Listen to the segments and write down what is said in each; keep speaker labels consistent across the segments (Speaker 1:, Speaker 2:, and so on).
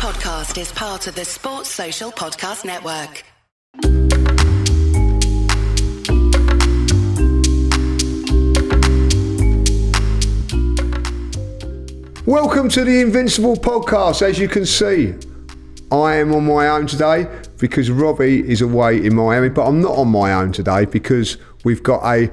Speaker 1: podcast is part of the Sports Social Podcast Network.
Speaker 2: Welcome to the Invincible podcast. As you can see, I am on my own today because Robbie is away in Miami, but I'm not on my own today because we've got a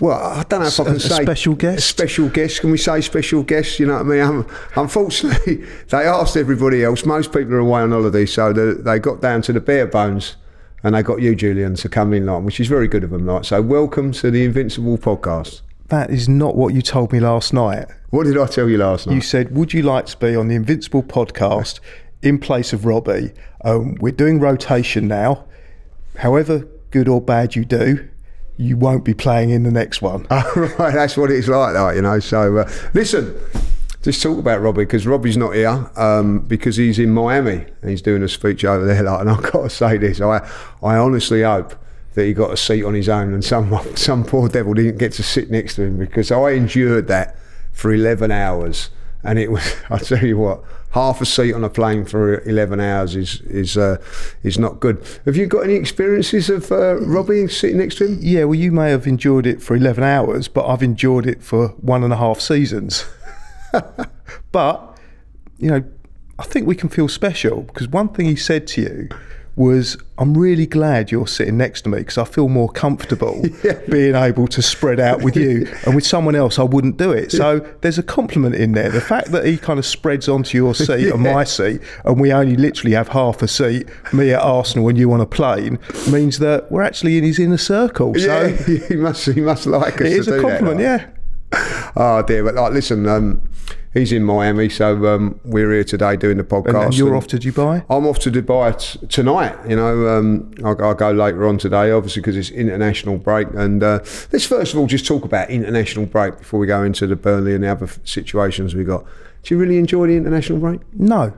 Speaker 2: well, I don't know if I can
Speaker 3: A
Speaker 2: say
Speaker 3: special guest?
Speaker 2: Special guest. Can we say special guest? You know what I mean? Um, unfortunately, they asked everybody else. Most people are away on holiday, so they, they got down to the bare bones, and they got you, Julian, to come in, like, which is very good of them. Like, so welcome to the Invincible podcast.
Speaker 3: That is not what you told me last night.
Speaker 2: What did I tell you last night?
Speaker 3: You said, Would you like to be on the Invincible podcast in place of Robbie? Um, we're doing rotation now. However good or bad you do, you won't be playing in the next one.
Speaker 2: right, that's what it's like, like you know. So, uh, listen, just talk about Robbie because Robbie's not here um, because he's in Miami. and He's doing a speech over there, like, and I've got to say this: I, I honestly hope that he got a seat on his own and some some poor devil didn't get to sit next to him because I endured that for 11 hours, and it was. I tell you what. Half a seat on a plane for 11 hours is is uh, is not good. Have you got any experiences of uh, Robbie sitting next to him?
Speaker 3: Yeah, well, you may have endured it for 11 hours, but I've endured it for one and a half seasons. but, you know, I think we can feel special because one thing he said to you was, I'm really glad you're sitting next to me because I feel more comfortable being able to spread out with you. And with someone else, I wouldn't do it. So there's a compliment in there. The fact that he kind of spreads onto your seat and my seat, and we only literally have half a seat, me at Arsenal and you on a plane, means that we're actually in his inner circle. So
Speaker 2: yeah, he must he must like us.
Speaker 3: it is a
Speaker 2: do that,
Speaker 3: compliment,
Speaker 2: like.
Speaker 3: yeah.
Speaker 2: Oh dear, but like, listen, um, he's in Miami, so um, we're here today doing the podcast.
Speaker 3: And, and you're off to Dubai?
Speaker 2: I'm off to Dubai t- tonight. You know, um, I'll, I'll go later on today, obviously because it's international break. And uh, let's first of all just talk about international break before we go into the Burnley and the other f- situations we got. Do you really enjoy the international break?
Speaker 3: No,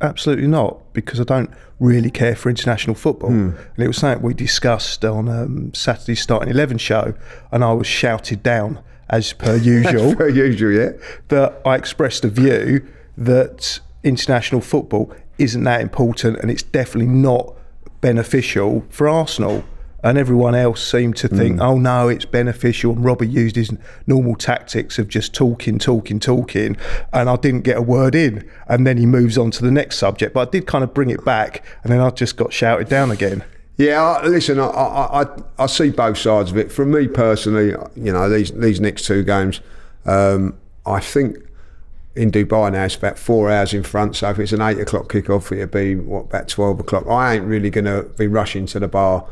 Speaker 3: absolutely not, because I don't really care for international football. And it was something we discussed on um, Saturday's starting 11 show, and I was shouted down as per usual.
Speaker 2: Per usual, yeah.
Speaker 3: that I expressed a view that international football isn't that important and it's definitely not beneficial for Arsenal. And everyone else seemed to think, hmm. oh no, it's beneficial. And Robbie used his normal tactics of just talking, talking, talking. And I didn't get a word in. And then he moves on to the next subject. But I did kind of bring it back. And then I just got shouted down again.
Speaker 2: Yeah, listen, I, I, I, see both sides of it. For me personally, you know, these these next two games, um, I think in Dubai now it's about four hours in front. So if it's an eight o'clock kickoff, it'll be what about twelve o'clock. I ain't really going to be rushing to the bar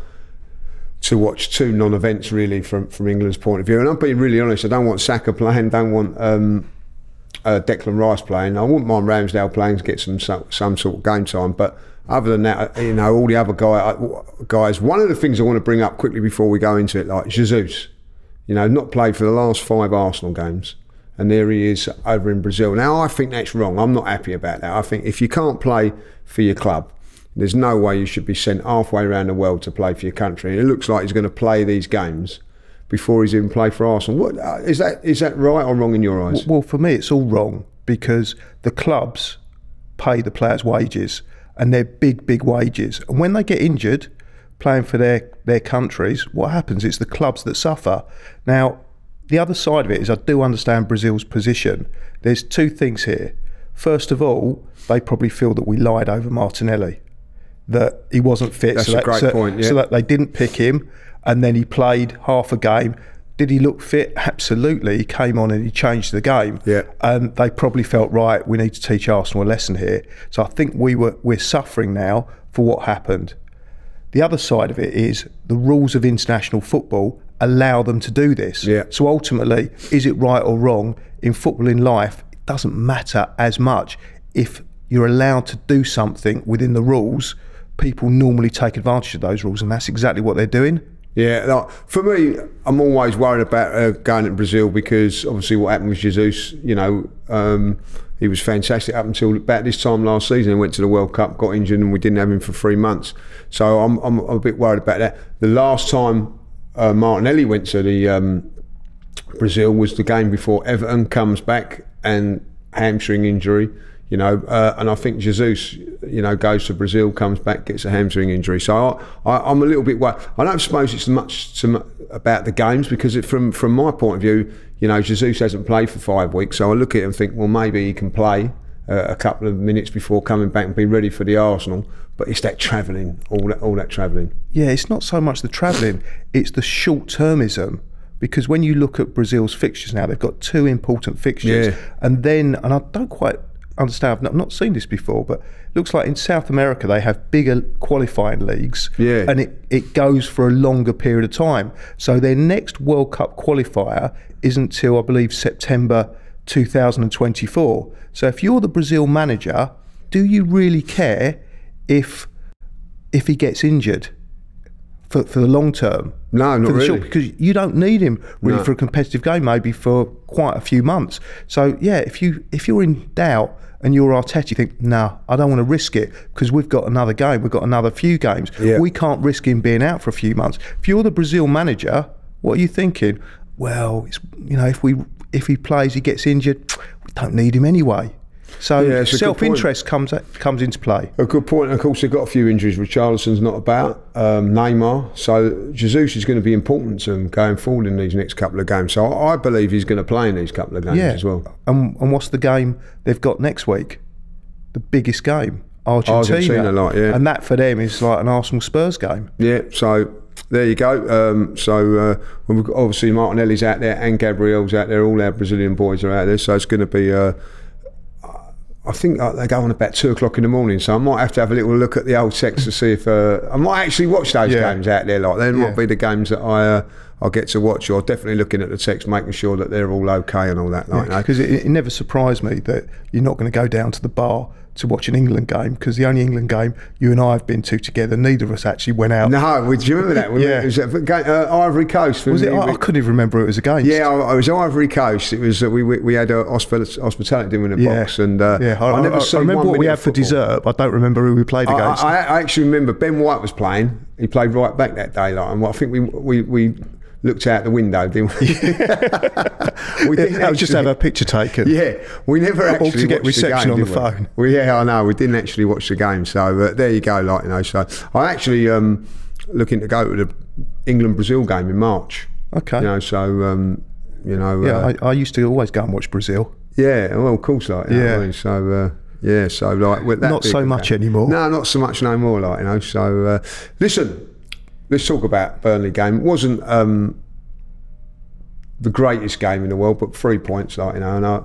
Speaker 2: to watch two non-events really from from England's point of view. And I'm being really honest. I don't want Saka playing. Don't want. Um, uh, Declan Rice playing. I wouldn't mind Ramsdale playing to get some some, some sort of game time, but other than that, you know, all the other guy, guys. One of the things I want to bring up quickly before we go into it, like Jesus, you know, not played for the last five Arsenal games, and there he is over in Brazil. Now, I think that's wrong. I'm not happy about that. I think if you can't play for your club, there's no way you should be sent halfway around the world to play for your country. And it looks like he's going to play these games before he's even played for Arsenal. What uh, is that? Is that right or wrong in your eyes?
Speaker 3: Well, for me, it's all wrong because the clubs pay the players' wages and they're big, big wages. And when they get injured playing for their, their countries, what happens? It's the clubs that suffer. Now, the other side of it is I do understand Brazil's position. There's two things here. First of all, they probably feel that we lied over Martinelli, that he wasn't fit.
Speaker 2: That's
Speaker 3: so
Speaker 2: a
Speaker 3: that,
Speaker 2: great
Speaker 3: so,
Speaker 2: point, yeah.
Speaker 3: So that they didn't pick him, and then he played half a game. Did he look fit? Absolutely. He came on and he changed the game.
Speaker 2: Yeah.
Speaker 3: And they probably felt right. We need to teach Arsenal a lesson here. So I think we were we're suffering now for what happened. The other side of it is the rules of international football allow them to do this.
Speaker 2: Yeah.
Speaker 3: So ultimately, is it right or wrong in football in life? It doesn't matter as much if you're allowed to do something within the rules. People normally take advantage of those rules, and that's exactly what they're doing.
Speaker 2: Yeah, like, for me, I'm always worried about uh, going to Brazil because obviously what happened with Jesus, you know, um, he was fantastic up until about this time last season. He went to the World Cup, got injured, and we didn't have him for three months. So I'm, I'm a bit worried about that. The last time uh, Martinelli went to the um, Brazil was the game before Everton comes back and hamstring injury. You know, uh, and I think Jesus, you know, goes to Brazil, comes back, gets a hamstring injury. So I, I'm a little bit worried. I don't suppose it's much to, about the games because it, from from my point of view, you know, Jesus hasn't played for five weeks. So I look at it and think, well, maybe he can play uh, a couple of minutes before coming back and be ready for the Arsenal. But it's that travelling, all that, all that travelling.
Speaker 3: Yeah, it's not so much the travelling, it's the short termism. Because when you look at Brazil's fixtures now, they've got two important fixtures.
Speaker 2: Yeah.
Speaker 3: And then, and I don't quite understand, I've not, not seen this before, but it looks like in South America they have bigger qualifying leagues.
Speaker 2: Yeah.
Speaker 3: And it, it goes for a longer period of time. So their next World Cup qualifier isn't till, I believe, September 2024. So if you're the Brazil manager, do you really care if if he gets injured for, for the long term?
Speaker 2: No, not really.
Speaker 3: short, because you don't need him really
Speaker 2: No.
Speaker 3: for a competitive game, maybe for quite a few months. So yeah, if you if you're in doubt and you're Arteta, you think, no, I don't want to risk it because we've got another game, we've got another few games.
Speaker 2: Yeah.
Speaker 3: We can't risk him being out for a few months. If you're the Brazil manager, what are you thinking? Well, it's, you know, if we if he plays, he gets injured, we don't need him anyway. So
Speaker 2: Yeah, good
Speaker 3: self-interest comes comes into play.
Speaker 2: A good point. And of course, they've got a few injuries. Richarlison's not about. Um, Neymar. So Jesus is going to be important to them going forward in these next couple of games. So I I believe he's going to play in these couple of games
Speaker 3: Yeah.
Speaker 2: as well.
Speaker 3: And, and what's the game they've got next week? The biggest game, Argentina.
Speaker 2: Argentina, like, yeah.
Speaker 3: And that for them is like an Arsenal Spurs game.
Speaker 2: Yeah. So there you go. Um, so uh, we've got, obviously Martinelli's out there and Gabriel's out there. All our Brazilian boys are out there. So it's going to be. Uh, I think they go on about two o'clock in the morning, so I might have to have a little look at the old text to see if uh, I might actually watch those
Speaker 3: Yeah.
Speaker 2: games out there. Like they
Speaker 3: Yeah.
Speaker 2: might be the games that I uh, I get to watch. Or definitely looking at the text, making sure that they're all okay and all that. Like, you know.
Speaker 3: Because it, it never surprised me that you're not going to go down to the bar to watch an England game because the only England game you and I have been to together, neither of us actually went out.
Speaker 2: No, do you remember that?
Speaker 3: Yeah.
Speaker 2: it was uh, Ivory Coast.
Speaker 3: Was it? I, I couldn't even remember who it was against.
Speaker 2: Yeah, I, I was Ivory Coast. It was uh, we, we we had a hospitali- hospitality dinner in a
Speaker 3: yeah.
Speaker 2: box, and uh,
Speaker 3: yeah. I, I,
Speaker 2: never
Speaker 3: I, remember what we had for dessert. I don't remember who we played against.
Speaker 2: I, I actually remember Ben White was playing. He played right back that day, like, and I think we we, we looked out the window, didn't we? we didn't
Speaker 3: That was just have a picture taken.
Speaker 2: Yeah, we never actually
Speaker 3: to get
Speaker 2: watched the
Speaker 3: reception
Speaker 2: game,
Speaker 3: on the phone.
Speaker 2: Well, yeah, I know. We didn't actually watch the game, so uh, there you go. Like you know, so I actually um, looking to go to the England Brazil game in March.
Speaker 3: Okay.
Speaker 2: You know, so um, you know,
Speaker 3: Yeah,
Speaker 2: uh,
Speaker 3: I, I used to always go and watch Brazil.
Speaker 2: yeah. Well, of course, like I
Speaker 3: Yeah.
Speaker 2: mean? So. Uh, yeah, so like with that
Speaker 3: Not so much
Speaker 2: game.
Speaker 3: anymore.
Speaker 2: No, not so much no more. Like you know. So uh, listen, let's talk about Burnley game. It wasn't um, the greatest game in the world, but three points. Like you know, and I,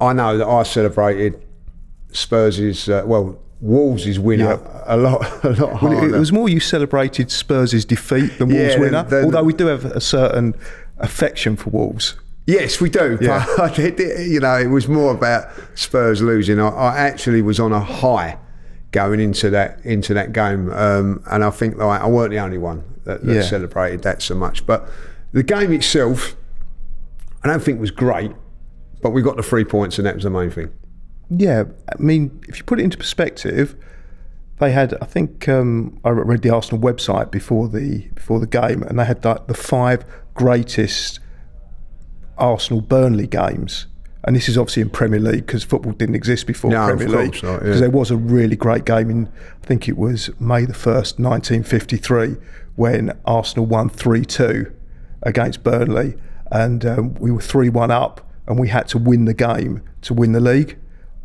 Speaker 2: I know that I celebrated Spurs' uh, well Wolves' winner
Speaker 3: Yeah.
Speaker 2: a lot, a lot
Speaker 3: Well,
Speaker 2: harder.
Speaker 3: it, it was more you celebrated Spurs' defeat than Wolves'
Speaker 2: Yeah,
Speaker 3: winner.
Speaker 2: the-
Speaker 3: Although we do have a certain affection for Wolves.
Speaker 2: Yes, we do.
Speaker 3: Yeah.
Speaker 2: But you know, it was more about Spurs losing. I, I actually was on a high going into that into that game, um, and I think like I weren't the only one that, that
Speaker 3: Yeah.
Speaker 2: celebrated that so much. But the game itself, I don't think was great. But we got the three points, and that was the main thing.
Speaker 3: Yeah, I mean, if you put it into perspective, they had. I think um, I read the Arsenal website before the before the game, and they had like the five greatest Arsenal Burnley games. And this is obviously in Premier League because football didn't exist before
Speaker 2: No,
Speaker 3: Premier League.
Speaker 2: not, yeah.
Speaker 3: Because there was a really great game in, I think it was May the first, 1953, when Arsenal won three two against Burnley, and um, we were three one up, and we had to win the game to win the league.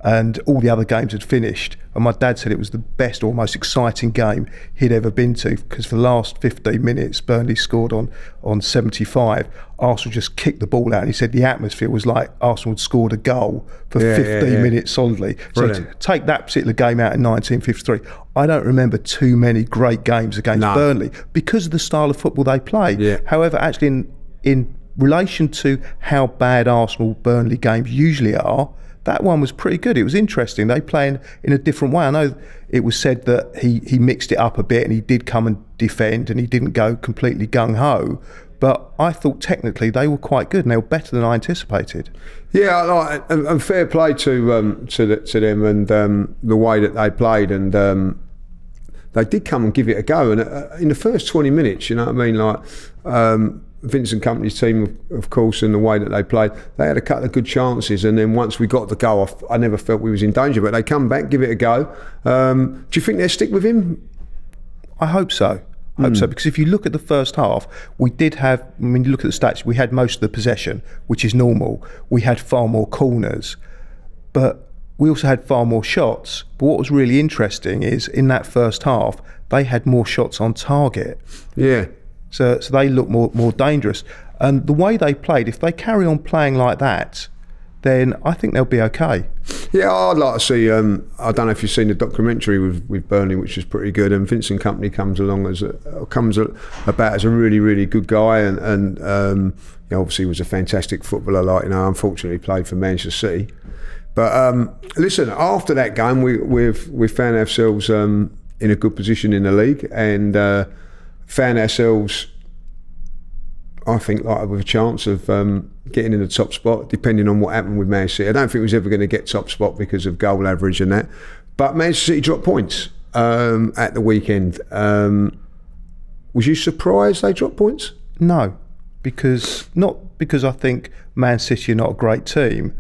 Speaker 3: And all the other games had finished, and my dad said it was the best or most exciting game he'd ever been to because for the last 15 minutes, Burnley scored on on 75. Arsenal just kicked the ball out, and he said the atmosphere was like Arsenal had scored a goal for
Speaker 2: Yeah,
Speaker 3: 15
Speaker 2: yeah, yeah.
Speaker 3: minutes solidly. So
Speaker 2: Brilliant.
Speaker 3: to take that particular game out in 1953, I don't remember too many great games against
Speaker 2: No.
Speaker 3: Burnley because of the style of football they play. However, actually, in, in relation to how bad Arsenal Burnley games usually are, that one was pretty good. It was interesting. They play in, a different way. I know it was said that he, he mixed it up a bit and he did come and defend and he didn't go completely gung ho. But I thought technically they were quite good and they were better than I anticipated.
Speaker 2: Yeah, and, and fair play to um, to the, to them and um, the way that they played, and um, they did come and give it a go. And uh, in the first twenty minutes, you know what I mean, like um, Vincent Kompany's team, of, course, and the way that they played, they had a couple of good chances, and then once we got the goal off, I never felt we was in danger. But they come back, give it a go. Um, do you think they'll stick with him?
Speaker 3: I hope so. I hope so because if you look at the first half, we did have. When you look at the stats, we had most of the possession, which is normal. We had far more corners, but we also had far more shots. But what was really interesting is in that first half, they had more shots on target.
Speaker 2: Yeah,
Speaker 3: So, so they look more more dangerous. And the way they played, if they carry on playing like that, then I think they'll be okay.
Speaker 2: Yeah, I'd like to see. Um, I don't know if you've seen the documentary with, with Burnley, which is pretty good. And Vincent Kompany comes along as a, comes a, about as a really really good guy, and, and um, obviously was a fantastic footballer. Like you know, unfortunately played for Manchester City. But um, listen, after that game, we, we've we found ourselves um, in a good position in the league, and uh, found ourselves I think like with a chance of um, getting in the top spot, depending on what happened with Man City. I don't think we was ever going to get top spot because of goal average and that. But Manchester City dropped points um, at the weekend. Um, was you surprised they dropped points?
Speaker 3: No, because not because I think Man City are not a great team,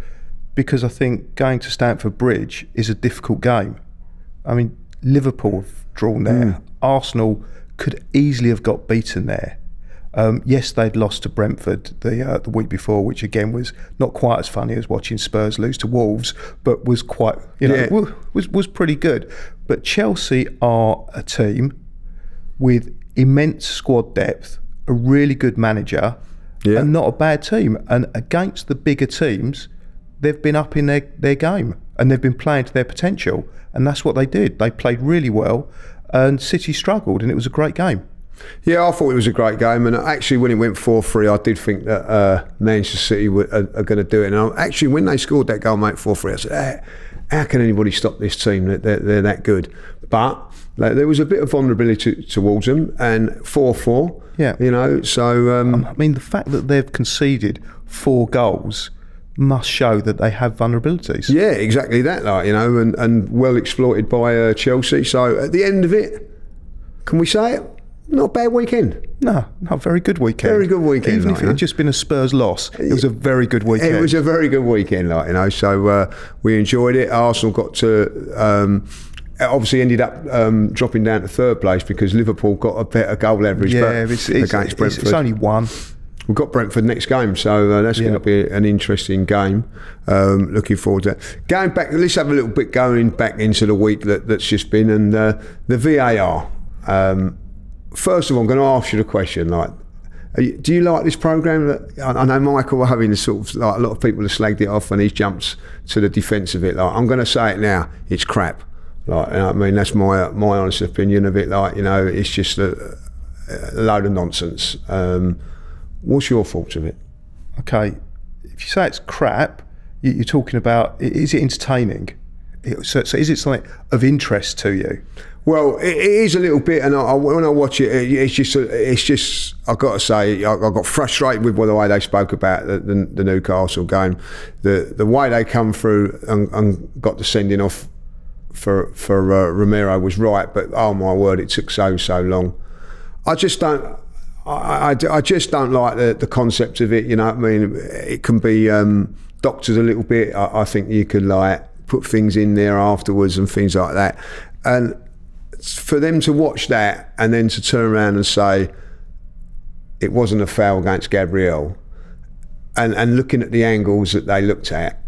Speaker 3: because I think going to Stamford Bridge is a difficult game. I mean, Liverpool have drawn there. Arsenal could easily have got beaten there. Um, yes, they'd lost to Brentford the uh, the week before, which again was not quite as funny as watching Spurs lose to Wolves, but was quite you know
Speaker 2: Yeah.
Speaker 3: was was pretty good. But Chelsea are a team with immense squad depth, a really good manager,
Speaker 2: Yeah.
Speaker 3: and not a bad team. And against the bigger teams, they've been up in their, their game and they've been playing to their potential. And that's what they did. They played really well, and City struggled, and it was a great game.
Speaker 2: Yeah, I thought it was a great game, and actually, when it went four three, I did think that uh, Manchester City were, are, are going to do it. And I, actually, when they scored that goal, mate, four three, I said, "How- "How can anybody stop this team? They're, they're, they're that good." But like, there was a bit of vulnerability towards them, and four four.
Speaker 3: Yeah.
Speaker 2: you know, so um,
Speaker 3: I mean, the fact that they've conceded four goals must show that they have vulnerabilities.
Speaker 2: yeah, exactly that. Like you know, and, and well exploited by uh, Chelsea. So at the end of it, can we say it? Not a bad weekend.
Speaker 3: No, not a very good weekend.
Speaker 2: Very good weekend,
Speaker 3: Even
Speaker 2: like,
Speaker 3: if it had just been a Spurs loss, it was a very good weekend.
Speaker 2: It was a very good weekend, like you know. So uh, we enjoyed it. Arsenal got to um, obviously ended up um, dropping down to third place because Liverpool got a better goal average.
Speaker 3: yeah,
Speaker 2: but
Speaker 3: it's, it's,
Speaker 2: against
Speaker 3: it's, it's only one.
Speaker 2: We've got Brentford next game, so uh, that's
Speaker 3: Yeah.
Speaker 2: going to be an interesting game. Um, looking forward to it. Going back, let's have a little bit going back into the week that, that's just been and uh, the VAR. Um, first of all, I'm going to ask you the question: like, you, do you like this program? That I, I know Michael having the sort of like a lot of people have slagged it off, and he jumps to the defence of it. Like, I'm going to say it now: it's crap. Like, you know I mean, that's my my honest opinion of it. Like, you know, it's just a, a load of nonsense. Um, what's your thoughts of it?
Speaker 3: Okay, if you say it's crap, you- you're talking about is it entertaining? So, so is it something of interest to you?
Speaker 2: Well, it, it is a little bit, and I, I, when I watch it, it, it's just, it's just. I got to say, I, I got frustrated with the way they spoke about the, the, the Newcastle game, the the way they come through and, and got the sending off for for uh, Romero was right, but oh my word, it took so so long. I just don't. I, I, I just don't like the, the concept of it. You know what I mean? It can be um, doctored a little bit. I, I think you could like put things in there afterwards and things like that. And for them to watch that and then to turn around and say it wasn't a foul against Gabriel, and and looking at the angles that they looked at,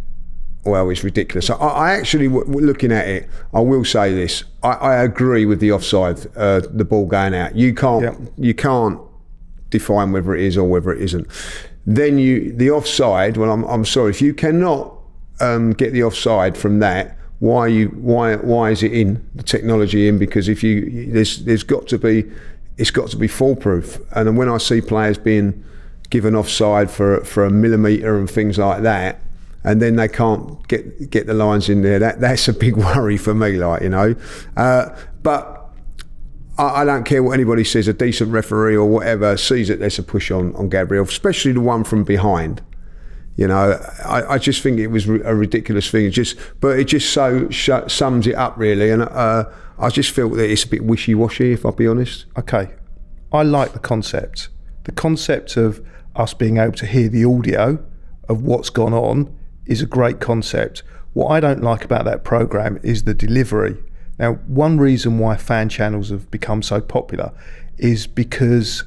Speaker 2: well, it's ridiculous. I, I actually, w- w- looking at it, I will say this: I, I agree with the offside, uh, the ball going out. You can't,
Speaker 3: Yep.
Speaker 2: you can't define whether it is or whether it isn't. Then you, the offside. Well, I'm, I'm sorry if you cannot um, get the offside from that. Why you? Why? Why is it in the technology in? Because if you, there's, there's got to be, it's got to be foolproof. And when I see players being given offside for for a millimetre and things like that, and then they can't get get the lines in there. That that's a big worry for me. Like you know, uh, but I, I don't care what anybody says. A decent referee or whatever sees that there's a push on on Gabriel, especially the one from behind. You know, I, I just think it was a ridiculous thing. It just, but it just so sh- sums it up really, and uh, I just feel that it's a bit wishy washy. If I'll be honest.
Speaker 3: Okay, I like the concept the concept of us being able to hear the audio of what's gone on is a great concept. What I don't like about that program is the delivery. Now, one reason why fan channels have become so popular is because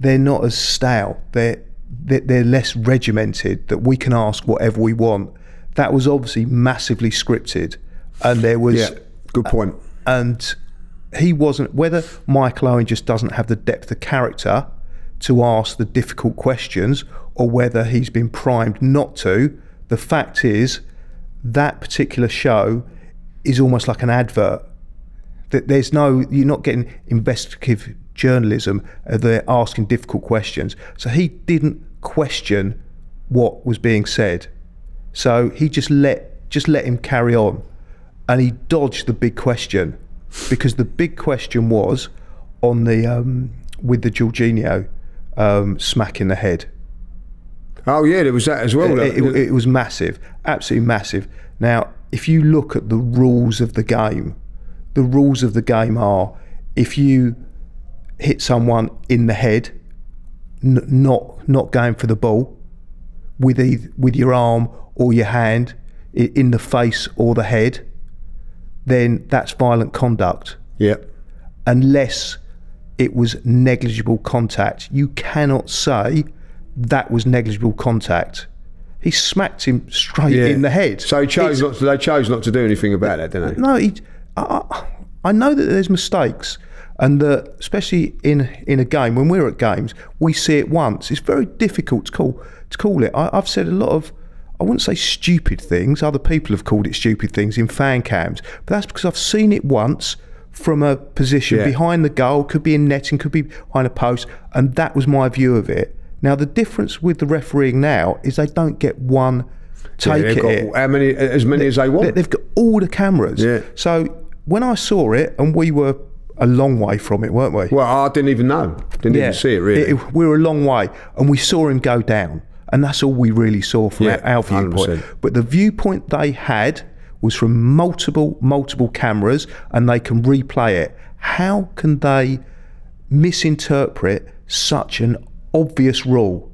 Speaker 3: they're not as stale. They're they're, they're less regimented. That we can ask whatever we want. That was obviously massively scripted, and there was
Speaker 2: Yeah, good point.
Speaker 3: and he wasn't whether Michael Owen just doesn't have the depth of character to ask the difficult questions or whether he's been primed not to the fact is that particular show is almost like an advert that there's no you're not getting investigative journalism uh, they're asking difficult questions so he didn't question what was being said so he just let just let him carry on and he dodged the big question because the big question was on the um, with the Jorginho um, smack in the head.
Speaker 2: Oh yeah, there was that as well.
Speaker 3: It, it- it was massive, absolutely massive. Now, if you look at the rules of the game, the rules of the game are if you hit someone in the head, n- not not going for the ball with either, with your arm or your hand in the face or the head, then that's violent conduct
Speaker 2: yeah,
Speaker 3: unless it was negligible contact. You cannot say that was negligible contact. He smacked him straight
Speaker 2: yeah.
Speaker 3: in the head.
Speaker 2: So he chose. To, they chose not to do anything about that, didn't they?
Speaker 3: No, he, I, I I know that there's mistakes, and that especially in in a game when we're at games, we see it once. It's very difficult to call to call it. I, I've said a lot of. I wouldn't say stupid things. Other people have called it stupid things in fan cams, but that's because I've seen it once from a position
Speaker 2: Yeah.
Speaker 3: behind the goal, could be in netting, could be behind a post, and that was my view of it. Now the difference with the refereeing now is they don't get one
Speaker 2: Yeah,
Speaker 3: take
Speaker 2: got
Speaker 3: it.
Speaker 2: how many? As many as they
Speaker 3: They-
Speaker 2: want.
Speaker 3: They've got all the cameras.
Speaker 2: Yeah.
Speaker 3: So when I saw it, and we were a long way from it, weren't we?
Speaker 2: Well, I didn't even know. Didn't even see it really.
Speaker 3: we were a long way, and we saw him go down, and that's all we really saw from
Speaker 2: Yeah,
Speaker 3: our, our viewpoint.
Speaker 2: 100%.
Speaker 3: But the viewpoint they had was from multiple, multiple cameras, and they can replay it. How can they misinterpret such an obvious rule?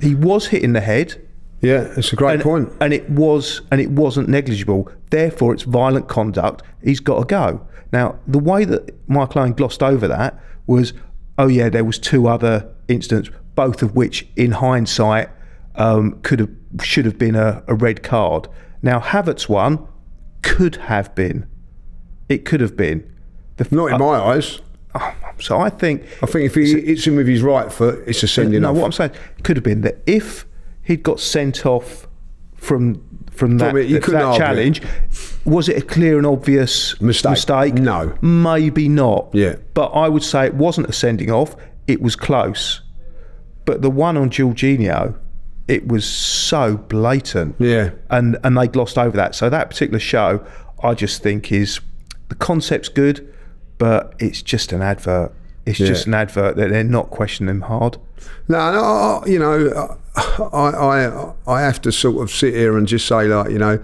Speaker 3: He was hit in the head
Speaker 2: yeah, it's a great
Speaker 3: and,
Speaker 2: point.
Speaker 3: and it was and it wasn't negligible. Therefore, it's violent conduct. He's got to go. Now, the way that Michael Owen glossed over that was, oh yeah, there was two other incidents, both of which, in hindsight, um, could have should have been a, a red card. Now, Havertz one could have been. It could have been. The,
Speaker 2: Not in my eyes.
Speaker 3: So I think
Speaker 2: I think if he hits him with his right foot, it's a sending
Speaker 3: no,
Speaker 2: off.
Speaker 3: what I'm saying could have been that if he'd got sent off from from that,
Speaker 2: it, you
Speaker 3: that,
Speaker 2: couldn't argue it.
Speaker 3: challenge, was it a clear and obvious
Speaker 2: Mistake.
Speaker 3: mistake?
Speaker 2: No.
Speaker 3: maybe not.
Speaker 2: Yeah.
Speaker 3: but I would say it wasn't a sending off. It was close. But the one on Jorginho, it was so blatant.
Speaker 2: Yeah.
Speaker 3: and and they glossed over that. So that particular show, I just think is the concept's good, but it's just an advert. It's just an advert that they're not questioning them hard.
Speaker 2: No, no, I- you know, I, I, I have to sort of sit here and just say, like, you know,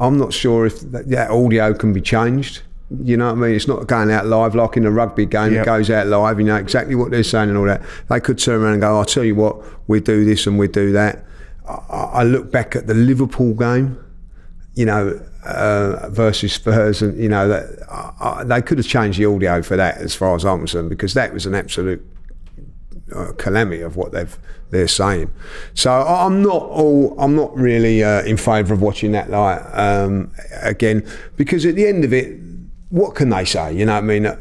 Speaker 2: I'm not sure if that, that audio can be changed. You know what I mean? It's not going out live like in a rugby game.
Speaker 3: Yep.
Speaker 2: It goes out live. You know exactly what they're saying and all that. They could turn around and go, "I'll tell you what, we do this and we do that." I, I look back at the Liverpool game. you know, uh, versus Spurs, and you know that I, I, they could have changed the audio for that, as far as I'm concerned, because that was an absolute uh, calamity of what they've they're saying. So I'm not all I'm not really uh, in favour of watching that like um, again because at the end of it, what can they say? You know, what I mean. Uh,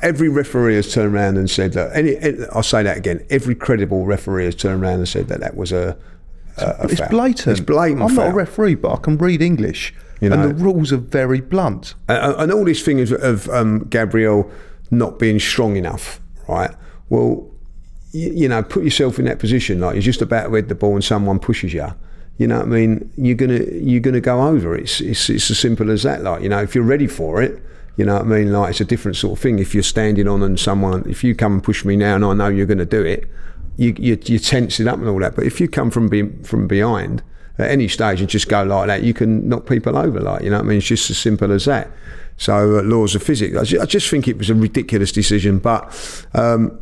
Speaker 2: Every referee has turned around and said that. Any, I'll say that again. Every credible referee has turned around and said that that was a. a, a
Speaker 3: It's
Speaker 2: foul.
Speaker 3: blatant.
Speaker 2: It's blatant.
Speaker 3: I'm not a referee, but I can read English,
Speaker 2: You know.
Speaker 3: and the rules are very blunt.
Speaker 2: and, and all this thing of, of um, Gabriel not being strong enough, right? Well, you, you know, put yourself in that position. Like you're just about to head the ball and someone pushes you. You know what I mean? You're gonna you're gonna go over. It's it's it's as simple as that. Like you know, if you're ready for it. You know what I mean? Like it's a different sort of thing. If you're standing on and someone, if you come and push me now, and I know you're going to do it, you, you you tense it up and all that. But if you come from be, from behind at any stage and just go like that, you can knock people over. Like you know I mean? It's just as simple as that. So uh, laws of physics. I ju- I just think it was a ridiculous decision, but. Um,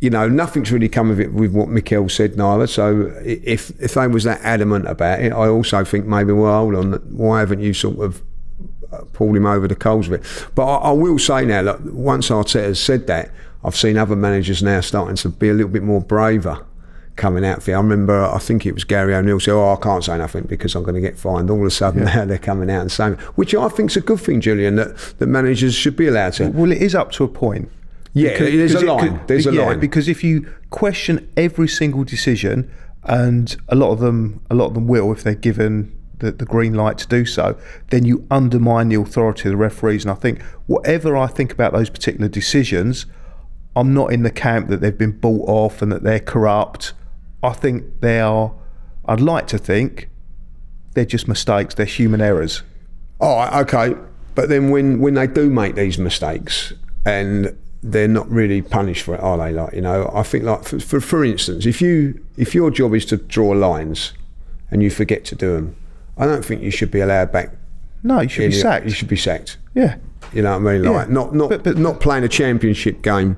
Speaker 2: you know, nothing's really come of it with what Mikel said neither. So if if they was that adamant about it, I also think maybe well, hold on, why haven't you sort of uh, pulled him over the coals with it? But I, I will say now, look, once Arteta's said that, I've seen other managers now starting to be a little bit more braver coming out for you. I remember, I think it was Gary O'Neill said, "Oh, I can't say nothing because I'm going to get fined." All of a sudden, now they're coming out and saying, which I think's a good thing, Julian, that that managers should be allowed to.
Speaker 3: Well, it is up to a point.
Speaker 2: Yeah, there's a line. There's a
Speaker 3: yeah,
Speaker 2: line.
Speaker 3: because if you question every single decision, and a lot of them, a lot of them will, if they're given the, the green light to do so, then you undermine the authority of the referees. And I think whatever I think about those particular decisions, I'm not in the camp that they've been bought off and that they're corrupt. I think they are. I'd like to think they're just mistakes. They're human errors.
Speaker 2: Oh, okay. But then when, when they do make these mistakes and they're not really punished for it, are they? Like you know, I think like for, for for instance, if you if your job is to draw lines and you forget to do them, I don't think you should be allowed back.
Speaker 3: No, you should
Speaker 2: in
Speaker 3: be sacked.
Speaker 2: You should be sacked.
Speaker 3: yeah.
Speaker 2: You know what I mean? Like
Speaker 3: Yeah.
Speaker 2: not not
Speaker 3: But- but-
Speaker 2: not playing a championship game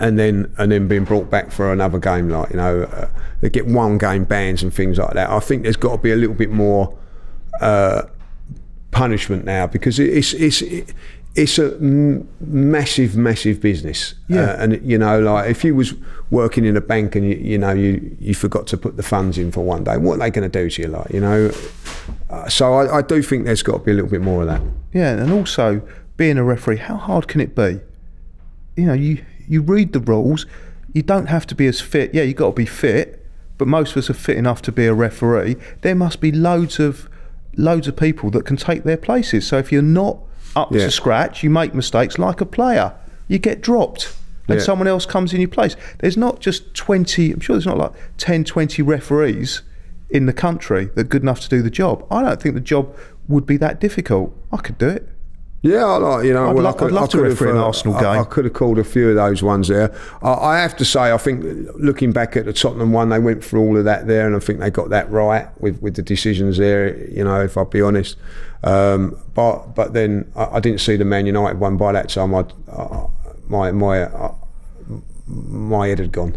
Speaker 2: and then and then being brought back for another game. Like you know, uh, they get one game bans and things like that. I think there's got to be a little bit more uh, punishment now because it- it's it's. it's a m- massive, massive business.
Speaker 3: Yeah.
Speaker 2: Uh, and you know, like if you was working in a bank and you, you know you, you forgot to put the funds in for one day, what are they going to do to you? Like you know, uh, so I, I do think there's got to be a little bit more of that.
Speaker 3: Yeah, and also being a referee, how hard can it be? You know, you you read the rules. You don't have to be as fit. Yeah, you got to be fit, but most of us are fit enough to be a referee. There must be loads of loads of people that can take their places. So if you're not up
Speaker 2: Yeah.
Speaker 3: to scratch, you make mistakes like a player. You get dropped. And
Speaker 2: Yeah.
Speaker 3: someone else comes in your place. There's not just 20, I'm sure there's not like 10, 20 referees in the country that are good enough to do the job. I don't think the job would be that difficult. I could do it.
Speaker 2: Yeah, I like you know.
Speaker 3: I'd
Speaker 2: well,
Speaker 3: love-
Speaker 2: I could,
Speaker 3: I'd love
Speaker 2: I
Speaker 3: to
Speaker 2: could
Speaker 3: referee
Speaker 2: have,
Speaker 3: an Arsenal game.
Speaker 2: I, could have called a few of those ones there. I, I have to say, I think looking back at the Tottenham one, they went through all of that there, and I think they got that right with, with the decisions there. You know, if I'll be honest. Um, but but then I, I didn't see the Man United one by that time. I, uh, my my uh, my head had gone.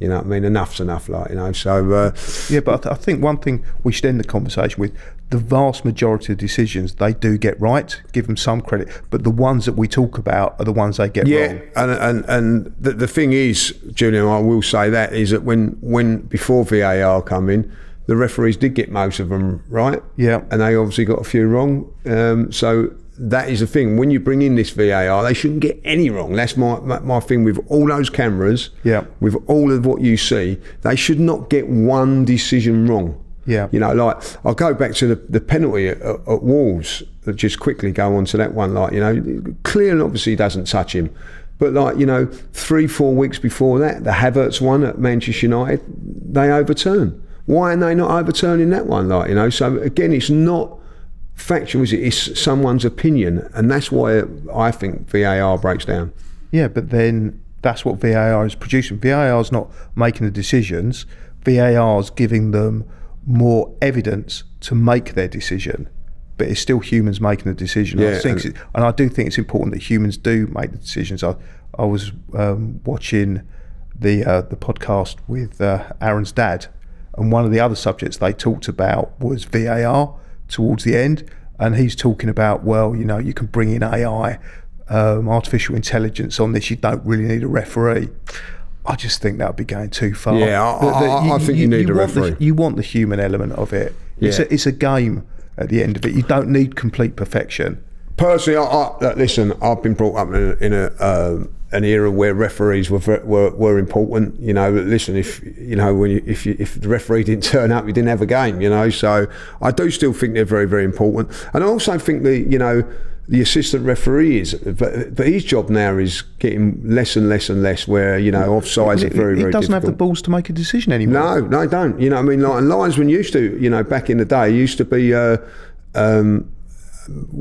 Speaker 2: You know what I mean? Enough's enough, like you know. So uh,
Speaker 3: Yeah, but I, th- I think one thing we should end the conversation with the vast majority of decisions they do get right. Give them some credit, but the ones that we talk about are the ones they get
Speaker 2: Yeah,
Speaker 3: wrong.
Speaker 2: and and and the, the thing is, Julian, I will say that is that when when before VAR come in, the referees did get most of them right.
Speaker 3: Yeah.
Speaker 2: and they obviously got a few wrong. Um, so that is the thing. When you bring in this VAR, they shouldn't get any wrong. That's my my, my thing with all those cameras.
Speaker 3: Yeah.
Speaker 2: with all of what you see, they should not get one decision wrong.
Speaker 3: Yeah.
Speaker 2: You know, like I'll go back to the, the penalty at, at, Wolves. Just quickly go on to that one. Like you know, clear and obviously doesn't touch him, but like you know, three four weeks before that, the Havertz one at Manchester United, they overturn. Why are they not overturning that one? Like you know, so again, it's not factual, is it? It's someone's opinion, and that's why I think VAR breaks down.
Speaker 3: Yeah, but then that's what VAR is producing. VAR is not making the decisions. VAR is giving them more evidence to make their decision. But it's still humans making the decision. I think,
Speaker 2: and-
Speaker 3: and I do think it's important that humans do make the decisions. I, I was um, watching the uh, the podcast with uh, Aaron's dad, and one of the other subjects they talked about was VAR towards the end, and he's talking about well, you know, you can bring in AI, um, artificial intelligence on this. You don't really need a referee. I just think that would be going too far.
Speaker 2: Yeah, I- I- I think you need a
Speaker 3: want the-
Speaker 2: referee.
Speaker 3: you want the human element of it. It's
Speaker 2: Yeah.
Speaker 3: a, it's a game at the end of it. You don't need complete perfection.
Speaker 2: personally, I, I, listen, I've been brought up in a, in a um, an era where referees were, were were important. You know, listen, if you know when you, if you, if the referee didn't turn up, you didn't have a game. You know, so I do still think they're very very important, and I also think that you know. The assistant referee is, but, but his job now is getting less and less and less. Where you know offsides are
Speaker 3: He-
Speaker 2: very
Speaker 3: he doesn't have the balls to make a decision anymore.
Speaker 2: No, no, don't. You know, what I mean, like, linesmen used to, you know, back in the day, used to be, uh, um,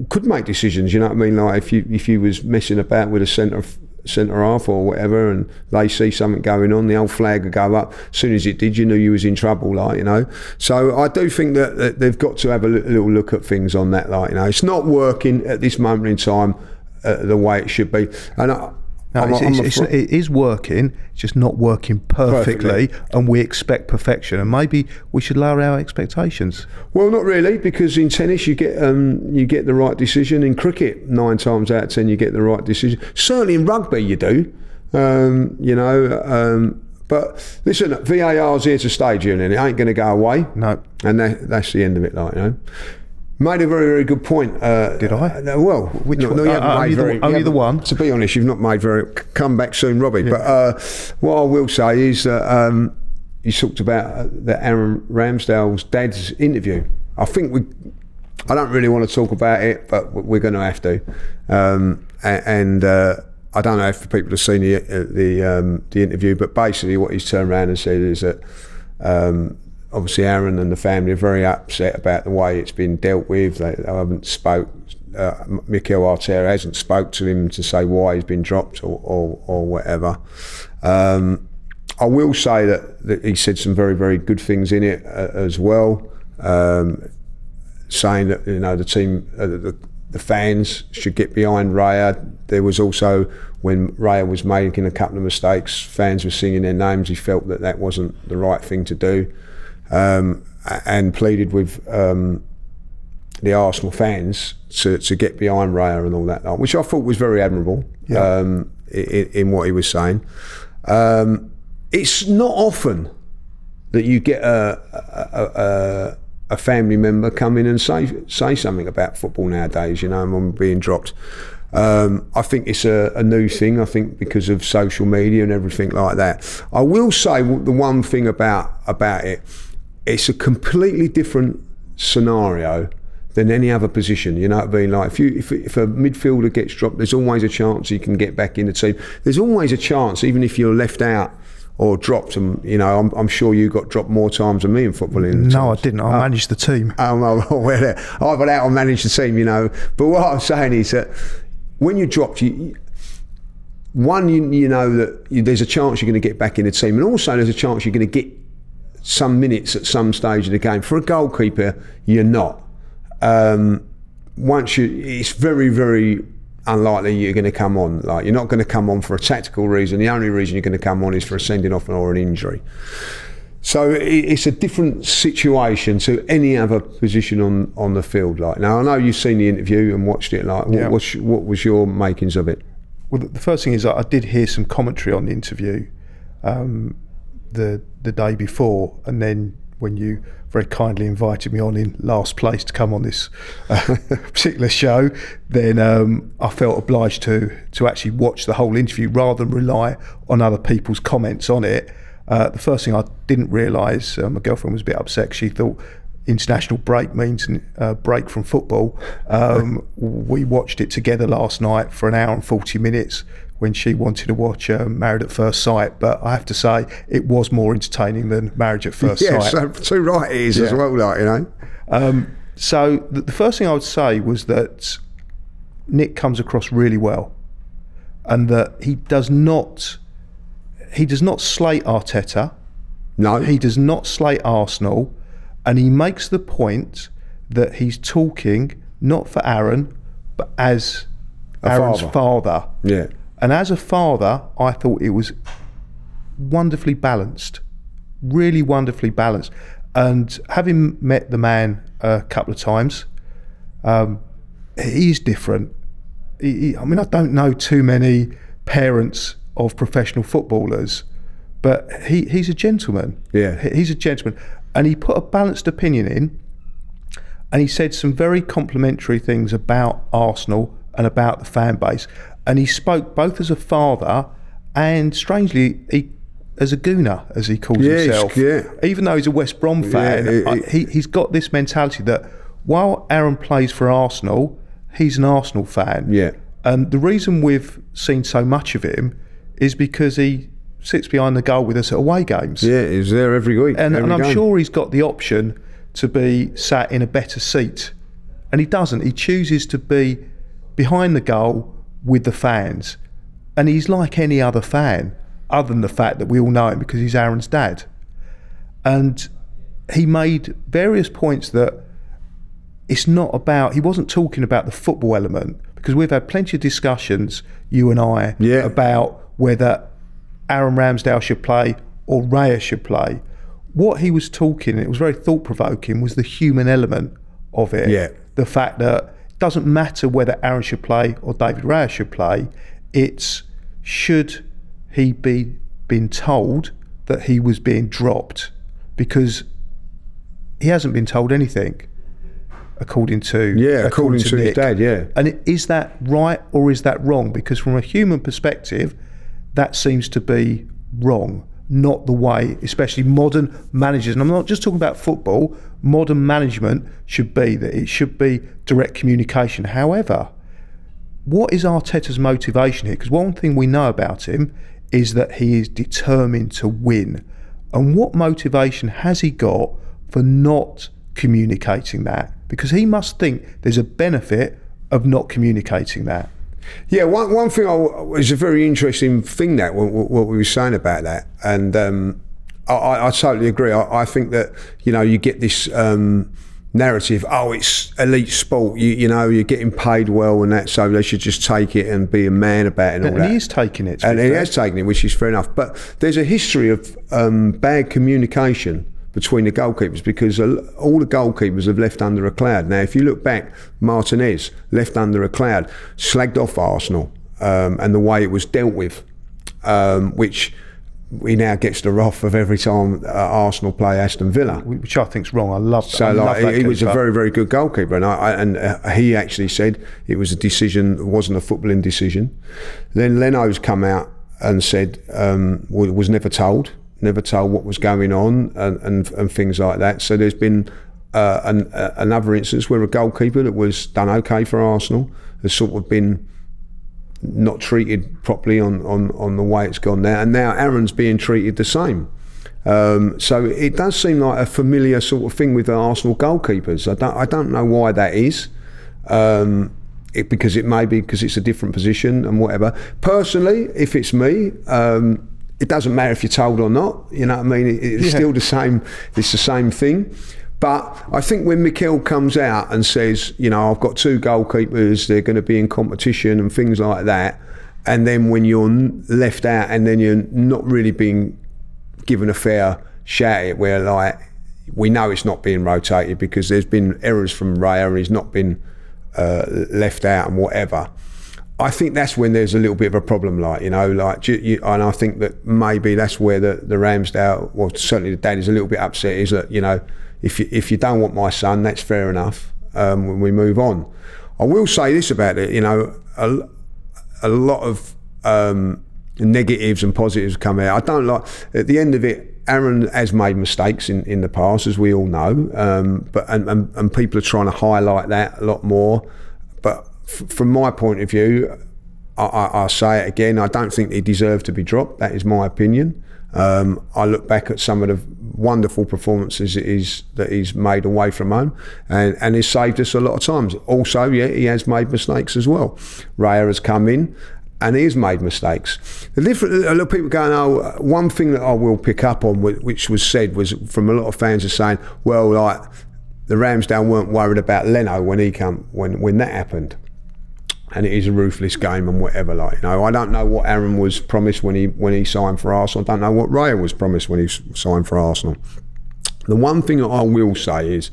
Speaker 2: could make decisions. You know what I mean? Like if you if you was messing about with a centre centre half or whatever, and they see something going on, the old flag would go up. As soon as it did, you knew you was in trouble. Like you know. So I do think that, that they've got to have a little look at things on that. Like you know, it's not working at this moment in time uh, the way it should be, and. I,
Speaker 3: No,
Speaker 2: I'm-
Speaker 3: it's,
Speaker 2: I'm
Speaker 3: it's, it is working, it's just not working perfectly, and we expect perfection. And maybe we should lower our expectations.
Speaker 2: Well, not really, because in tennis you get um, you get the right decision. In cricket, nine times out of ten you get the right decision. Certainly in rugby you do. Um, you know, um, but listen, VAR's here to stay, Julian. And it ain't going to go away.
Speaker 3: No.
Speaker 2: and that, that's the end of it. Like you know. Made a very, very good point. Uh,
Speaker 3: Did I?
Speaker 2: uh, well,
Speaker 3: Which
Speaker 2: no,
Speaker 3: one?
Speaker 2: no, you
Speaker 3: Uh,
Speaker 2: haven't
Speaker 3: only
Speaker 2: made
Speaker 3: the-
Speaker 2: very, you
Speaker 3: only the one?
Speaker 2: To be honest, you've not made very. Come back soon, Robbie. But uh, what I will say is that um, you talked about uh, the Aaron Ramsdale's dad's interview. I think we. I don't really want to talk about it, but we're going to have to. Um, and uh, I don't know if people have seen the the, um, the interview, but basically what he's turned around and said is that um, obviously Aaron and the family are very upset about the way it's been dealt with. They, they haven't spoke. Uh, Mikel Arteta hasn't spoke to him to say why he's been dropped or or, or whatever. Um, I will say that, that he said some very very good things in it uh, as well. Um, saying that you know the team, uh, the, the fans should get behind Raya. There was also when Raya was making a couple of mistakes, fans were singing their names. He felt that that wasn't the right thing to do, um, and pleaded with um, the Arsenal fans to, to get behind Raya and all that, which I thought was very admirable um, in, in what he was saying. Um, it's not often that you get a, a, a, a family member come in and say say something about football nowadays. You know, I'm being dropped. Um, I think it's a, a new thing. I think because of social media and everything like that. I will say the one thing about about it, it's a completely different scenario than any other position. You know, what I mean, like if you if, if a midfielder gets dropped, there's always a chance he can get back in the team. There's always a chance, even if you're left out or dropped. And you know, I'm, I'm sure you got dropped more times than me in football. In
Speaker 3: No, I didn't. I managed the team.
Speaker 2: um, well, well, I went out and managed the team, you know. But what I'm saying is that when you're dropped, you, you- one, you, you know that you, there's a chance you're going to get back in the team, and also there's a chance you're going to get some minutes at some stage of the game. For a goalkeeper, you're not. Um, once you, it's very, very unlikely you're going to come on. Like you're not going to come on for a tactical reason. The only reason you're going to come on is for a sending off or an injury. So it's a different situation to any other position on, on the field. Like now, I know you've seen the interview and watched it. Like, what,
Speaker 3: Yeah.
Speaker 2: what's, what was your makings of it?
Speaker 3: Well, the- first thing is I I did hear some commentary on the interview um, the the day before, and then when you very kindly invited me on in last place to come on this uh, particular show, then um, I felt obliged to to actually watch the whole interview rather than rely on other people's comments on it. Uh, the first thing I didn't realise, uh, my girlfriend was a bit upset. She thought international break means uh, break from football. Um, we watched it together last night for an hour and 40 minutes when she wanted to watch uh, Married at First Sight. But I have to say, it was more entertaining than Marriage at First
Speaker 2: Yeah,
Speaker 3: Sight.
Speaker 2: so too right it is as well. Like you know,
Speaker 3: Um, so the, the first thing I would say was that Nick comes across really well, and that he does not he does not slate Arteta.
Speaker 2: no,
Speaker 3: He does not slate Arsenal, and he makes the point that he's talking not for Aaron, but as
Speaker 2: A
Speaker 3: Aaron's
Speaker 2: father.
Speaker 3: father.
Speaker 2: yeah,
Speaker 3: And as a father, I thought it was wonderfully balanced, really wonderfully balanced. And having met the man a couple of times, um, he's different. He, he- I mean, I don't know too many parents of professional footballers, but he, he's a gentleman.
Speaker 2: Yeah.
Speaker 3: He- he's a gentleman, and he put a balanced opinion in, and he said some very complimentary things about Arsenal and about the fan base, and he spoke both as a father and, strangely, he, as a gooner, as he calls
Speaker 2: Yeah,
Speaker 3: himself.
Speaker 2: yeah.
Speaker 3: Even though he's a West Brom fan,
Speaker 2: he-
Speaker 3: I- he, he's got this mentality that while Aaron plays for Arsenal, he's an Arsenal fan.
Speaker 2: Yeah.
Speaker 3: And the reason we've seen so much of him is because he sits behind the goal with us at away games.
Speaker 2: yeah. He's there every week,
Speaker 3: And,
Speaker 2: every
Speaker 3: and I'm
Speaker 2: game.
Speaker 3: sure he's got the option to be sat in a better seat. And he doesn't. He chooses to be behind the goal with the fans. And he's like any other fan, other than the fact that we all know him because he's Aaron's dad. And he made various points that it's not about, he wasn't talking about the football element because we've had plenty of discussions, you and I,
Speaker 2: Yeah.
Speaker 3: about whether Aaron Ramsdale should play or Raya should play. What he was talking, it was very thought provoking, was the human element of it.
Speaker 2: Yeah.
Speaker 3: The fact that doesn't matter whether Aaron should play or David Raya should play, it's should he be been told that he was being dropped because he hasn't been told anything according to
Speaker 2: Yeah, according to his
Speaker 3: Nick.
Speaker 2: dad, yeah.
Speaker 3: And is that right or is that wrong? Because from a human perspective, that seems to be wrong, not the way, especially modern managers. And I'm not just talking about football. Modern management should be that it should be direct communication. However, what is Arteta's motivation here? Because one thing we know about him is that he is determined to win. And what motivation has he got for not communicating that? Because he must think there's a benefit of not communicating that.
Speaker 2: Yeah, one, one thing I, was a very interesting thing that what, what we were saying about that, and um, I- I, totally agree. I, I think that you know you get this um, narrative. Oh, it's elite sport. You, you know, you're getting paid well and that, so they should just take it and be a man about it and all
Speaker 3: And
Speaker 2: that.
Speaker 3: he is taking it.
Speaker 2: and he
Speaker 3: fair.
Speaker 2: has taken it, which is fair enough. But there's a history of um, bad communication between the goalkeepers because all the goalkeepers have left under a cloud. Now, if you look back, Martinez left under a cloud, slagged off Arsenal um, and the way it was dealt with, um, which he now gets the wrath of every time uh, Arsenal play Aston Villa.
Speaker 3: which I think's wrong. I love that.
Speaker 2: So
Speaker 3: I love
Speaker 2: like he, he was a very very good goalkeeper, and I, I and uh, he actually said it was a decision, it wasn't a footballing decision. Then Leno's come out and said um, was never told, never told what was going on and and, and things like that. So there's been. Uh, an, uh, another instance where a goalkeeper that was done okay for Arsenal has sort of been not treated properly on, on, on the way it's gone now, and now Aaron's being treated the same. Um, so it does seem like a familiar sort of thing with the Arsenal goalkeepers. I don't I don't know why that is. Um, it, because it may be because it's a different position and whatever. Personally, if it's me, um, it doesn't matter if you're told or not. You know what I mean? It, it's
Speaker 3: Yeah.
Speaker 2: still the same. It's the same thing. But I think when Mikel comes out and says, you know, I've got two goalkeepers, they're going to be in competition and things like that, and then when you're left out and then you're not really being given a fair shout at it, where like we know it's not being rotated because there's been errors from Raya and he's not been uh, left out and whatever. I think that's when there's a little bit of a problem, like you know, like you, you, and I think that maybe that's where the the Ramsdale, well, certainly the dad is a little bit upset. Is that you know, if you if you don't want my son, that's fair enough. Um, when we move on, I will say this about it. You know, a, a lot of um, negatives and positives come out. I don't like at the end of it. Aaron has made mistakes in, in the past, as we all know, um, but and, and, and people are trying to highlight that a lot more. But f- from my point of view, I, I, I'll say it again. I don't think he deserved to be dropped. That is my opinion. Um, I look back at some of the wonderful performances that he's, that he's made away from home, and and he's saved us a lot of times. Also, yeah, he has made mistakes as well. Raya has come in. And he's made mistakes. The different, a lot of people going, oh, one thing that I will pick up on, which was said, was from a lot of fans are saying, well, like the Ramsdale weren't worried about Leno when he come when when that happened and it is a ruthless game and whatever. Like you know, I don't know what Aaron was promised when he when he signed for Arsenal. I don't know what Raya was promised when he signed for Arsenal. The one thing that I will say is,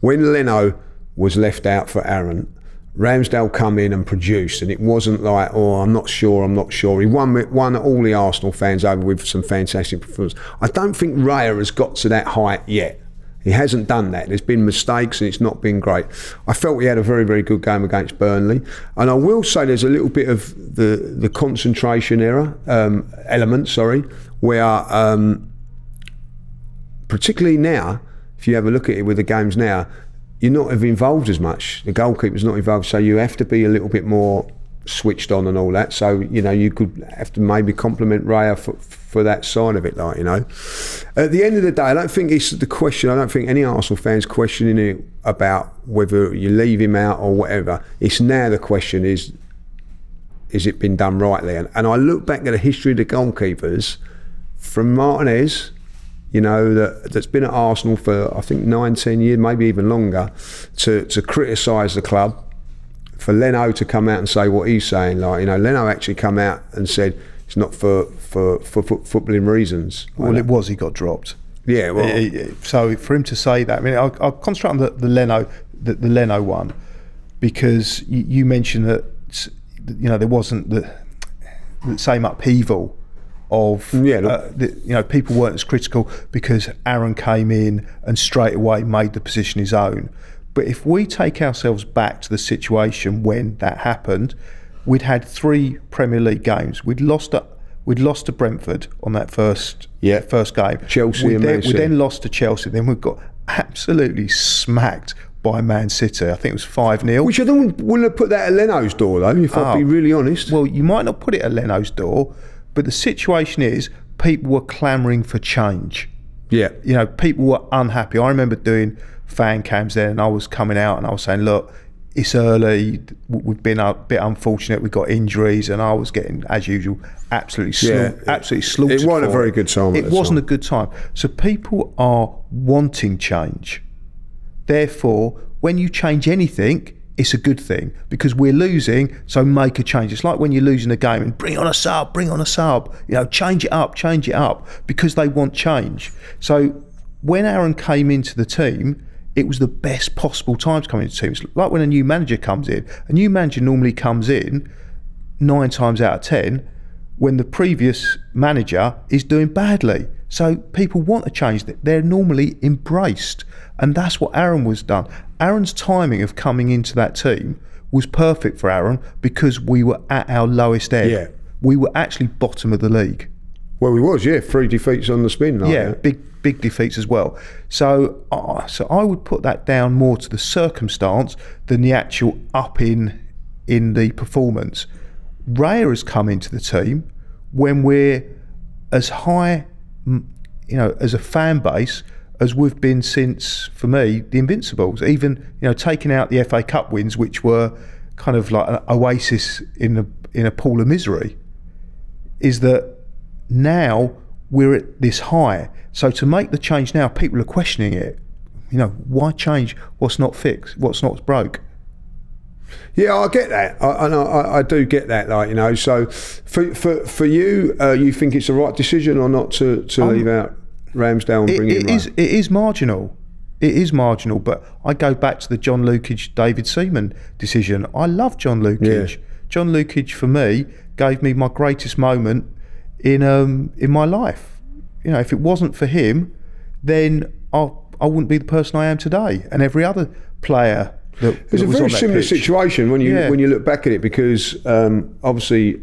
Speaker 2: when Leno was left out for Aaron, Ramsdale come in and produced, and it wasn't like, oh, I'm not sure, I'm not sure. He won won all the Arsenal fans over with some fantastic performance. I don't think Raya has got to that height yet. He hasn't done that. There's been mistakes and it's not been great. I felt he had a very, very good game against Burnley. And I will say there's a little bit of the, the concentration error, um, element, sorry, where, um, particularly now, if you have a look at it with the games now, you're not involved as much. The goalkeeper's not involved, so you have to be a little bit more switched on and all that. So you know you could have to maybe compliment Raya for, for that side of it, like you know. At the end of the day, I don't think it's the question. I don't think any Arsenal fans questioning it about whether you leave him out or whatever. It's now the question is. Is it been done rightly? And, and I look back at the history of the goalkeepers from Martinez, you know, that, that's been at Arsenal for, I think, nine, ten years, maybe even longer, to, to criticise the club for Leno to come out and say what he's saying, like you know, Leno actually come out and said it's not for for for, for footballing reasons.
Speaker 3: Well, it was. He got dropped.
Speaker 2: Yeah, well,
Speaker 3: He- he- so for him to say that, I mean, I'll, I'll concentrate on the, the Leno, the, the Leno one, because you, you mentioned that you know there wasn't the, the same upheaval of
Speaker 2: Yeah,
Speaker 3: uh, the, you know people weren't as critical because Aaron came in and straight away made the position his own. But if we take ourselves back to the situation when that happened, we'd had three Premier League games. We'd lost to, we'd lost to Brentford on that first
Speaker 2: Yeah.
Speaker 3: first game.
Speaker 2: Chelsea
Speaker 3: we
Speaker 2: and
Speaker 3: then, we then lost to Chelsea. Then we got absolutely smacked by Man City. I think it was five 0
Speaker 2: which I don't wouldn't have put that at Leno's door though. If I'd be
Speaker 3: Oh.
Speaker 2: really honest.
Speaker 3: Well, you might not put it at Leno's door, but the situation is people were clamouring for change.
Speaker 2: yeah,
Speaker 3: You know, people were unhappy. I remember doing fan cams then, and I was coming out and I was saying, look. It's early. We've been a bit unfortunate. We got injuries, and I was getting, as usual, absolutely, slau-
Speaker 2: Yeah.
Speaker 3: absolutely slaughtered.
Speaker 2: It wasn't a very good time
Speaker 3: It wasn't
Speaker 2: time.
Speaker 3: a good time. So people are wanting change. Therefore, when you change anything, it's a good thing because we're losing, so make a change. It's like when you're losing a game and bring on a sub, bring on a sub, you know, change it up, change it up because they want change. So when Aaron came into the team, it was the best possible time to come into the team. It's like when a new manager comes in. A new manager normally comes in nine times out of ten when the previous manager is doing badly. So people want a change that. They're normally embraced. And that's what Aaron was done. Aaron's timing of coming into that team was perfect for Aaron because we were at our lowest ebb.
Speaker 2: Yeah.
Speaker 3: We were actually bottom of the league.
Speaker 2: Well, he was. Yeah, three defeats on the spin. Like
Speaker 3: Yeah,
Speaker 2: that.
Speaker 3: big big defeats as well. So, uh, so I would put that down more to the circumstance than the actual up in in the performance. Raya has come into the team when we're as high, you know, as a fan base as we've been since, for me, the Invincibles. Even you know, taking out the FA Cup wins, which were kind of like an oasis in a in a pool of misery is that now we're at this high. So to make the change now, people are questioning it. You know, why change what's not fixed, what's not broke?
Speaker 2: Yeah, I get that. I, and I, I, do get that. Like you know, so for for for you, uh, you think it's the right decision or not to to leave out Ramsdale and
Speaker 3: It,
Speaker 2: bring in
Speaker 3: it
Speaker 2: Ray?
Speaker 3: is it is marginal. It is marginal, but I go back to the John Lukic, David Seaman decision. I love John Lukic.
Speaker 2: Yeah.
Speaker 3: John Lukic for me gave me my greatest moment in um in my life. You know, if it wasn't for him, then I I wouldn't be the person I am today. And every other player that,
Speaker 2: It's
Speaker 3: that
Speaker 2: a very similar
Speaker 3: pitch.
Speaker 2: situation when you
Speaker 3: Yeah.
Speaker 2: when you look back at it because um, obviously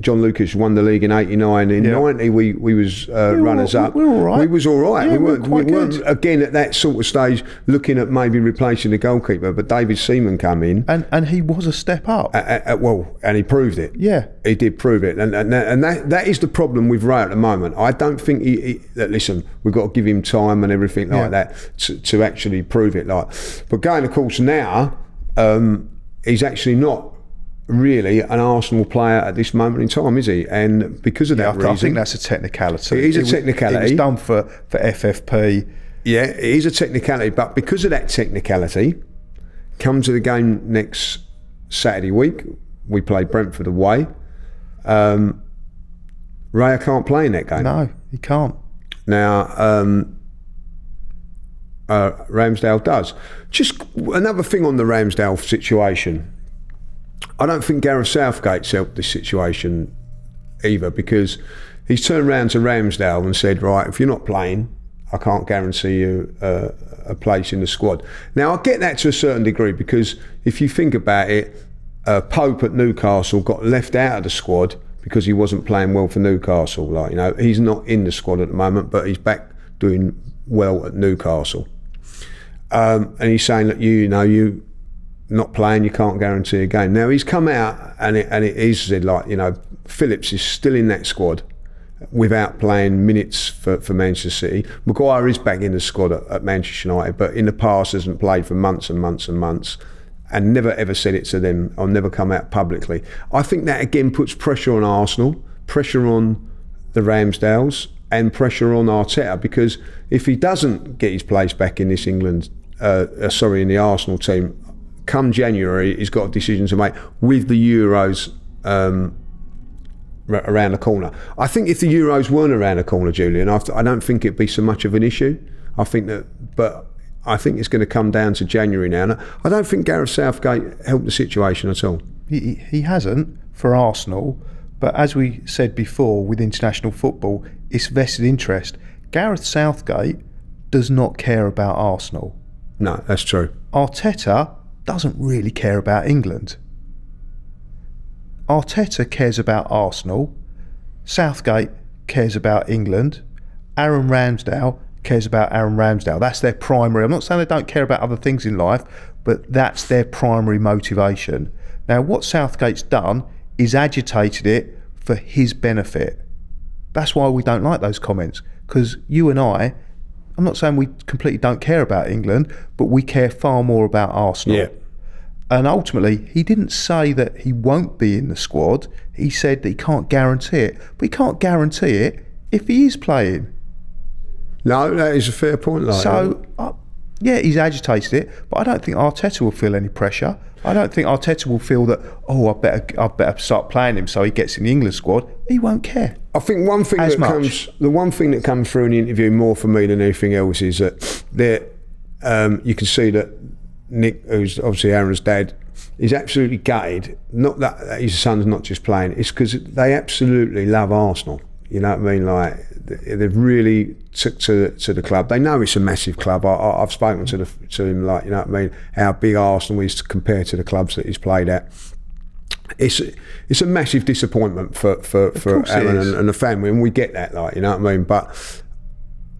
Speaker 2: John Lukic won the league in '89. In
Speaker 3: Yeah.
Speaker 2: '90, we we was uh, runners
Speaker 3: all-
Speaker 2: up.
Speaker 3: we were all right.
Speaker 2: We was all right.
Speaker 3: Yeah,
Speaker 2: we
Speaker 3: we were
Speaker 2: weren't, we weren't again at that sort of stage looking at maybe replacing the goalkeeper. But David Seaman come in.
Speaker 3: and and he was a step up.
Speaker 2: Well, and he proved it.
Speaker 3: Yeah.
Speaker 2: he did prove it, and and, that- and that that is the problem with Ray at the moment. I don't think he, he that listen. We've got to give him time and everything like
Speaker 3: Yeah.
Speaker 2: that to, to actually prove it. Like, but going of course now, um, he's actually not really an Arsenal player at this moment in time, is he? And because of
Speaker 3: I,
Speaker 2: that
Speaker 3: I
Speaker 2: reason,
Speaker 3: think that's a technicality.
Speaker 2: It is a
Speaker 3: was-
Speaker 2: technicality.
Speaker 3: It was done for, for FFP.
Speaker 2: Yeah, it is a technicality, but because of that technicality, come to the game next Saturday week. We play Brentford away. Um, Raya can't play in that game.
Speaker 3: No, he can't.
Speaker 2: Now, um, uh, Ramsdale does. Just another thing on the Ramsdale situation. I don't think Gareth Southgate's helped this situation either because he's turned around to Ramsdale and said, right, if you're not playing, I can't guarantee you a place in the squad. Now, I get that to a certain degree because if you think about it, uh, Pope at Newcastle got left out of the squad because he wasn't playing well for Newcastle. Like you know, he's not in the squad at the moment, but he's back doing well at Newcastle. Um, and he's saying that you, you know, you not playing, you can't guarantee a game. Now he's come out and it, and is said like you know, Phillips is still in that squad without playing minutes for, for Manchester City. Maguire is back in the squad at, at Manchester United, but in the past hasn't played for months and months and months. And never ever said it to them or never come out publicly. I think that again puts pressure on Arsenal, pressure on the Ramsdales, and pressure on Arteta because if he doesn't get his place back in this England, uh, uh, sorry, in the Arsenal team come January, he's got a decision to make with the Euros um, r- around the corner. I think if the Euros weren't around the corner, Julian, I, I don't think it'd be so much of an issue. I think that, but I think it's going to come down to January now. And I don't think Gareth Southgate helped the situation at all.
Speaker 3: He, he hasn't for Arsenal, but as we said before with international football, it's vested interest. Gareth Southgate does not care about Arsenal.
Speaker 2: No, that's true.
Speaker 3: Arteta doesn't really care about England. Arteta cares about Arsenal. Southgate cares about England. Aaron Ramsdale cares about Aaron Ramsdale. That's their primary. I'm not saying they don't care about other things in life, but that's their primary motivation. Now, what Southgate's done is agitated it for his benefit. That's why we don't like those comments because you and I, I'm not saying we completely don't care about England, but we care far more about Arsenal.
Speaker 2: Yeah.
Speaker 3: And ultimately, he didn't say that he won't be in the squad. He said that he can't guarantee it. But he can't guarantee it if he is playing.
Speaker 2: No, that is a fair point. Like
Speaker 3: So, uh, yeah, he's agitated it, but I don't think Arteta will feel any pressure. I don't think Arteta will feel that, oh, I better, I better start playing him so he gets in the England squad. He won't care.
Speaker 2: I think one thing that
Speaker 3: much.
Speaker 2: comes, the one thing that comes through in the interview more for me than anything else is that there, um, you can see that Nick, who's obviously Aaron's dad, is absolutely gutted. Not that his son's not just playing; it's because they absolutely love Arsenal. You know what I mean? Like they've really took to to the club. They know it's a massive club. I, I've spoken to the to him like you know what I mean. How big Arsenal is compared to the clubs that he's played at it's it's a massive disappointment for for, for Aaron and, and the family, and we get that, like you know what I mean. But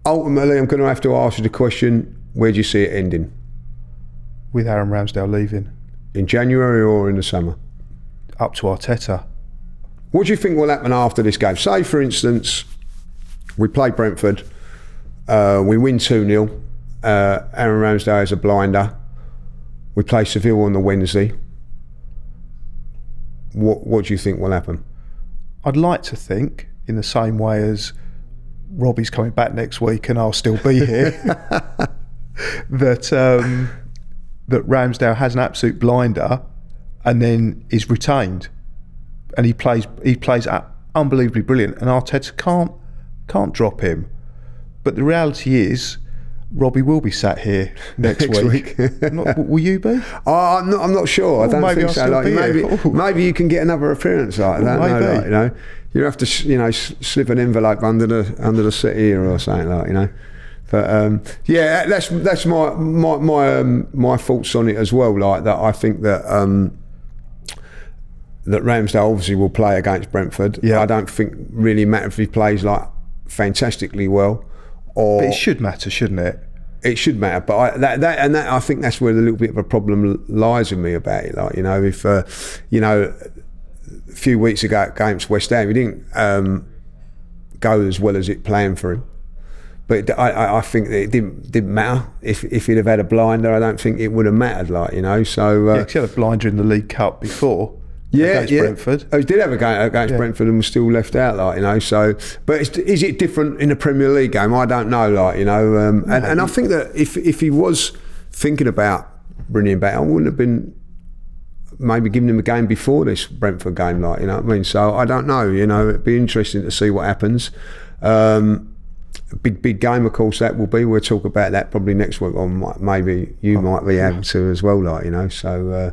Speaker 2: ultimately, I'm going to have to ask you the question: Where do you see it ending?
Speaker 3: With Aaron Ramsdale leaving,
Speaker 2: In January or in the summer?
Speaker 3: up to Arteta.
Speaker 2: What do you think will happen after this game? Say, for instance, we play Brentford, uh, we win 2 0. Uh, Aaron Ramsdale is a blinder. We play Seville on the Wednesday. What, what do you think will happen?
Speaker 3: I'd like to think, in the same way as Robbie's coming back next week and I'll still be here, that um, that Ramsdale has an absolute blinder and then is retained, and he plays he plays unbelievably brilliant, and Arteta can't can't drop him. But the reality is. Robbie will be sat here next,
Speaker 2: Next
Speaker 3: week. Not- will you be?
Speaker 2: Oh, I'm not, I'm not sure. I don't think
Speaker 3: I'll
Speaker 2: so. Like,
Speaker 3: be
Speaker 2: maybe,
Speaker 3: Oh.
Speaker 2: maybe you can get another appearance. Like, know.
Speaker 3: maybe.
Speaker 2: Like, you know, you have to, you know, slip an envelope under the under the seat here or something like, you know. But um, yeah, that's that's my my my um, my thoughts on it as well. Like that, I think that. Um, that Ramsdale obviously will play against Brentford.
Speaker 3: Yeah.
Speaker 2: I don't think really matter if he plays like fantastically well, or
Speaker 3: But it should matter, shouldn't it?
Speaker 2: it should matter. But I, that, that and that I think that's where the little bit of a problem lies with me about it. Like you know, if uh, you know, a few weeks ago against West Ham, he didn't um, go as well as it planned for him. But I, I- I think that it didn't didn't matter if if he'd have had a blinder. I don't think it would have mattered. Like you know, so uh,
Speaker 3: Yeah, he had a blinder in the League Cup before.
Speaker 2: Yeah,
Speaker 3: against
Speaker 2: yeah.
Speaker 3: Brentford.
Speaker 2: Oh, he did have a game against Brentford and was still left out, like you know. So, but it's, is it different in a Premier League game? I don't know, like you know. Um, and, and I think that if if he was thinking about bringing him back, I wouldn't have been maybe giving him a game before this Brentford game, like you know what I mean. So I don't know, you know. It'd be interesting to see what happens. Um, big big game, of course, that will be. We'll talk about that probably next week, or might- maybe you might be able to as well, like you know. So uh,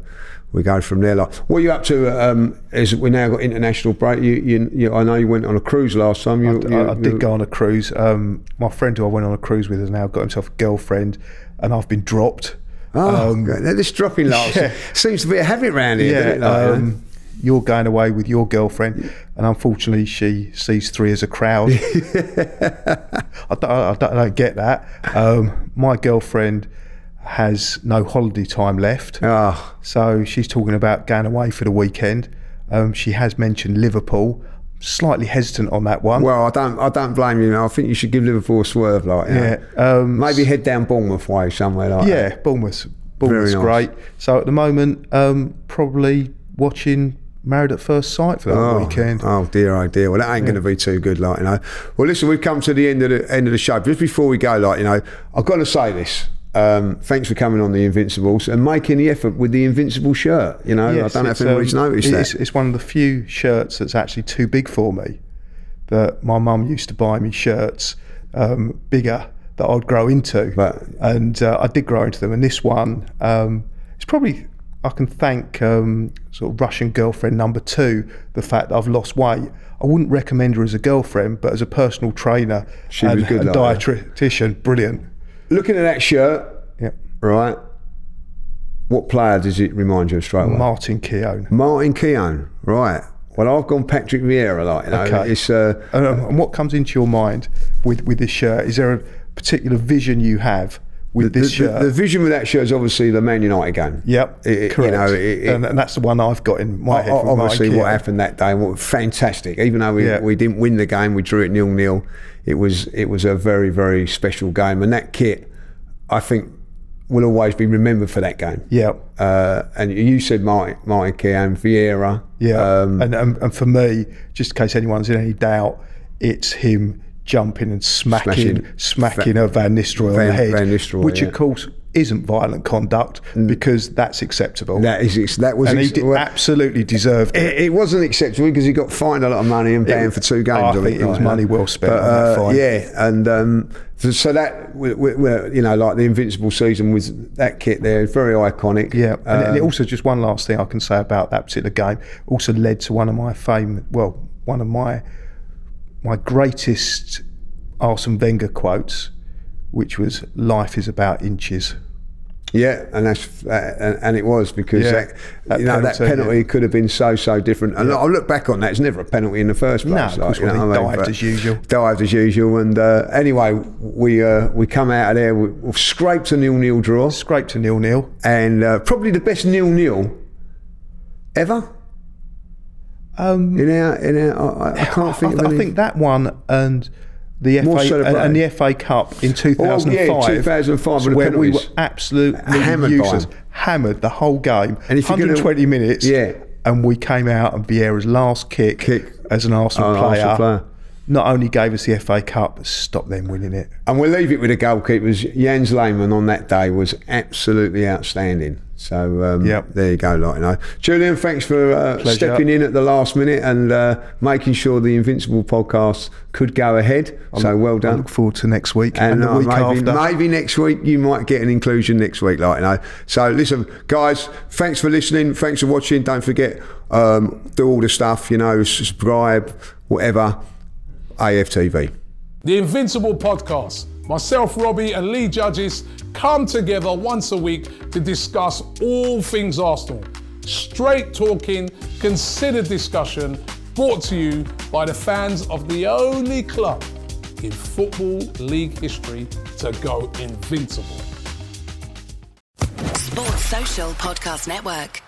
Speaker 2: we go from there. Like, what are you up to? Um, is we now got international break? You, you, you, I know you went on a cruise last time. You,
Speaker 3: I,
Speaker 2: you-
Speaker 3: I
Speaker 2: you-
Speaker 3: did go on a cruise. Um, my friend who I went on a cruise with has now got himself a girlfriend, and I've been dropped.
Speaker 2: Oh,
Speaker 3: Um,
Speaker 2: this dropping last
Speaker 3: yeah.
Speaker 2: seems to be a habit round here. it? Like, know?
Speaker 3: um, you're going away with your girlfriend, and unfortunately, she sees three as a crowd. I, don't, I, don't, I don't get that. Um, my girlfriend has no holiday time left.
Speaker 2: Oh,
Speaker 3: So she's talking about going away for the weekend. Um, she has mentioned Liverpool. Slightly hesitant on that one.
Speaker 2: well, I don't, I don't blame you. I think you should give Liverpool a swerve, like
Speaker 3: yeah, um,
Speaker 2: Maybe head down Bournemouth way somewhere like that.
Speaker 3: yeah, Bournemouth. Bournemouth's
Speaker 2: nice.
Speaker 3: great. So at the moment, um, probably watching Married at First Sight for that
Speaker 2: Oh,
Speaker 3: weekend.
Speaker 2: oh dear, oh dear. Well, that ain't going to be too good, like you know. Well, listen, we've come to the end of the end of the show. Just before we go, like you know, I've got to say this. Um, thanks for coming on the Invincibles and making the effort with the Invincible shirt. You know,
Speaker 3: Yes,
Speaker 2: I don't know if anybody's
Speaker 3: um,
Speaker 2: noticed
Speaker 3: it's,
Speaker 2: that.
Speaker 3: It's one of the few shirts that's actually too big for me. That my mum used to buy me shirts um, bigger that I'd grow into,
Speaker 2: But-
Speaker 3: and uh, I did grow into them. And this one, um, it's probably I can thank um, sort of Russian girlfriend number two the fact that I've lost weight. I wouldn't recommend her as a girlfriend, but as a personal trainer
Speaker 2: She
Speaker 3: and
Speaker 2: was good
Speaker 3: a
Speaker 2: like
Speaker 3: dietitian, brilliant.
Speaker 2: Looking at that shirt,
Speaker 3: Yep.
Speaker 2: right? What player does it remind you of straight away?
Speaker 3: Martin Keown.
Speaker 2: Martin Keown, right? Well, I've gone Patrick Vieira, like you know,
Speaker 3: Okay.
Speaker 2: it's uh,
Speaker 3: And, um, and what comes into your mind with, with this shirt? Is there a particular vision you have with
Speaker 2: the,
Speaker 3: this
Speaker 2: the,
Speaker 3: shirt?
Speaker 2: the vision with that shirt is obviously the Man United game.
Speaker 3: yep,
Speaker 2: It-
Speaker 3: correct.
Speaker 2: You know, it, it,
Speaker 3: and, and that's the one I've got in my head.
Speaker 2: Obviously what happened that day fantastic even though we,
Speaker 3: Yeah.
Speaker 2: we didn't win the game we drew it nil nil it was it was a very very special game and that kit I think will always be remembered for that game
Speaker 3: Yeah,
Speaker 2: uh, and you said Martin Martin Keown Vieira
Speaker 3: yeah.
Speaker 2: um,
Speaker 3: and, and and for me, just in case anyone's in any doubt, it's him jumping and smacking,
Speaker 2: Smashing
Speaker 3: smacking a Van Nistelrooy on the head,
Speaker 2: Van Nistelrooy,
Speaker 3: which
Speaker 2: yeah. Mm.
Speaker 3: of course isn't violent conduct because that's acceptable.
Speaker 2: that is that was
Speaker 3: and he did,
Speaker 2: well,
Speaker 3: absolutely deserved it.
Speaker 2: it, it wasn't acceptable because he got fined a lot of money and banned for two games.
Speaker 3: I think it was
Speaker 2: like that.
Speaker 3: money well spent
Speaker 2: But,
Speaker 3: on that
Speaker 2: uh,
Speaker 3: fine.
Speaker 2: Yeah, and um, so, that we, we, you know, like the Invincible season with that kit there, very iconic.
Speaker 3: Yeah, and, and it
Speaker 2: Um,
Speaker 3: also just one last thing I can say about that particular game also led to one of my fame, well, one of my my greatest Arsene Wenger quotes, which was "Life is about inches."
Speaker 2: Yeah, and that's uh, and, it was because
Speaker 3: Yeah,
Speaker 2: that,
Speaker 3: that
Speaker 2: you know that
Speaker 3: penalty,
Speaker 2: penalty
Speaker 3: yeah.
Speaker 2: could have been so so different. And I look back on that; it's never a penalty in the first
Speaker 3: No,
Speaker 2: place.
Speaker 3: of course
Speaker 2: you know what I mean?
Speaker 3: dived as usual.
Speaker 2: Dived as usual. And uh, anyway, we uh, we come out of there. We, we've scraped a nil nil draw,
Speaker 3: Scraped a nil nil.
Speaker 2: and uh, probably the best nil nil ever.
Speaker 3: Um,
Speaker 2: In our in our, I, I can't think
Speaker 3: I,
Speaker 2: of
Speaker 3: I think that one and the
Speaker 2: More
Speaker 3: FA and, and the FA Cup in 2005,
Speaker 2: 2005 with the
Speaker 3: where we were absolutely
Speaker 2: Hammered
Speaker 3: useless, hammered the whole game,
Speaker 2: And if you're gonna-
Speaker 3: 120 minutes,
Speaker 2: Yeah.
Speaker 3: and we came out and Vieira's last kick,
Speaker 2: Kick.
Speaker 3: as an Arsenal,
Speaker 2: Oh,
Speaker 3: player,
Speaker 2: Arsenal player.
Speaker 3: not only gave us the FA Cup, but stopped them winning it.
Speaker 2: And we'll leave it with the goalkeepers. Jens Lehmann on that day was absolutely outstanding. So um,
Speaker 3: Yep.
Speaker 2: there you go, like you know. Julian, thanks for uh, stepping in at the last minute and uh, making sure the Invincible podcast could go ahead. so well done.
Speaker 3: I
Speaker 2: done.
Speaker 3: look forward to next week and,
Speaker 2: And
Speaker 3: the
Speaker 2: uh,
Speaker 3: week
Speaker 2: maybe,
Speaker 3: after.
Speaker 2: maybe next week you might get an inclusion next week, like you know. So listen, guys, thanks for listening. Thanks for watching. Don't forget, um, do all the stuff, you know, subscribe, whatever. AFTV.
Speaker 4: The Invincible Podcast. Myself, Robbie, and Lee Judges come together once a week to discuss all things Arsenal. Straight talking, considered discussion, brought to you by the fans of the only club in Football League history to go invincible.
Speaker 1: Sports Social Podcast Network.